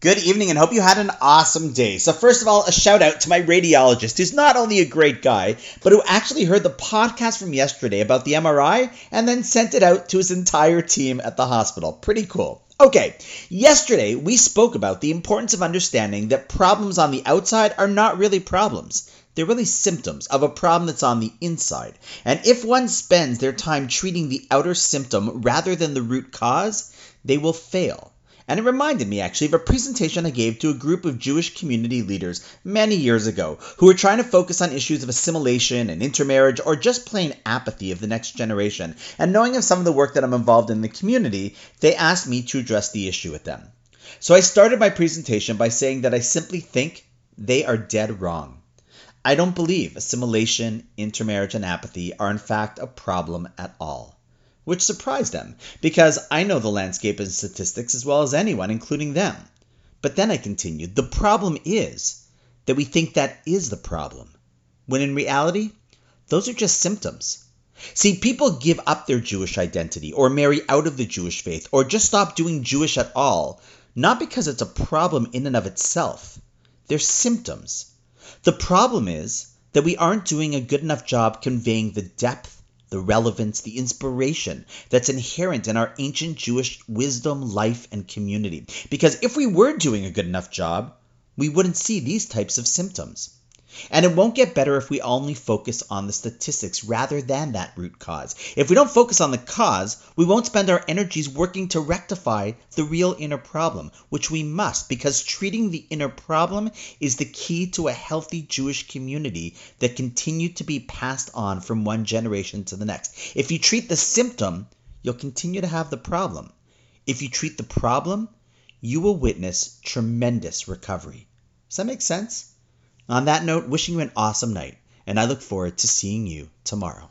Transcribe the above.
Good evening and hope you had an awesome day. So, first of all, a shout out to my radiologist, who's not only a great guy, but who actually heard the podcast from yesterday about the MRI and then sent it out to his entire team at the hospital. Pretty cool. Okay, yesterday we spoke about the importance of understanding that problems on the outside are not really problems. They're really symptoms of a problem that's on the inside. And if one spends their time treating the outer symptom rather than the root cause, they will fail. And it reminded me actually of a presentation I gave to a group of Jewish community leaders many years ago who were trying to focus on issues of assimilation and intermarriage or just plain apathy of the next generation. And knowing of some of the work that I'm involved in the community, they asked me to address the issue with them. So I started my presentation by saying that I simply think they are dead wrong. I don't believe assimilation, intermarriage, and apathy are in fact a problem at all which surprised them, because I know the landscape and statistics as well as anyone, including them. But then I continued, the problem is that we think that is the problem, when in reality, those are just symptoms. See, people give up their Jewish identity, or marry out of the Jewish faith, or just stop doing Jewish at all, not because it's a problem in and of itself. They're symptoms. The problem is that we aren't doing a good enough job conveying the depth the relevance, the inspiration that's inherent in our ancient Jewish wisdom, life, and community. Because if we were doing a good enough job, we wouldn't see these types of symptoms. And it won't get better if we only focus on the statistics rather than that root cause. If we don't focus on the cause, we won't spend our energies working to rectify the real inner problem, which we must, because treating the inner problem is the key to a healthy Jewish community that continue to be passed on from one generation to the next. If you treat the symptom, you'll continue to have the problem. If you treat the problem, you will witness tremendous recovery. Does that make sense? On that note, wishing you an awesome night, and I look forward to seeing you tomorrow.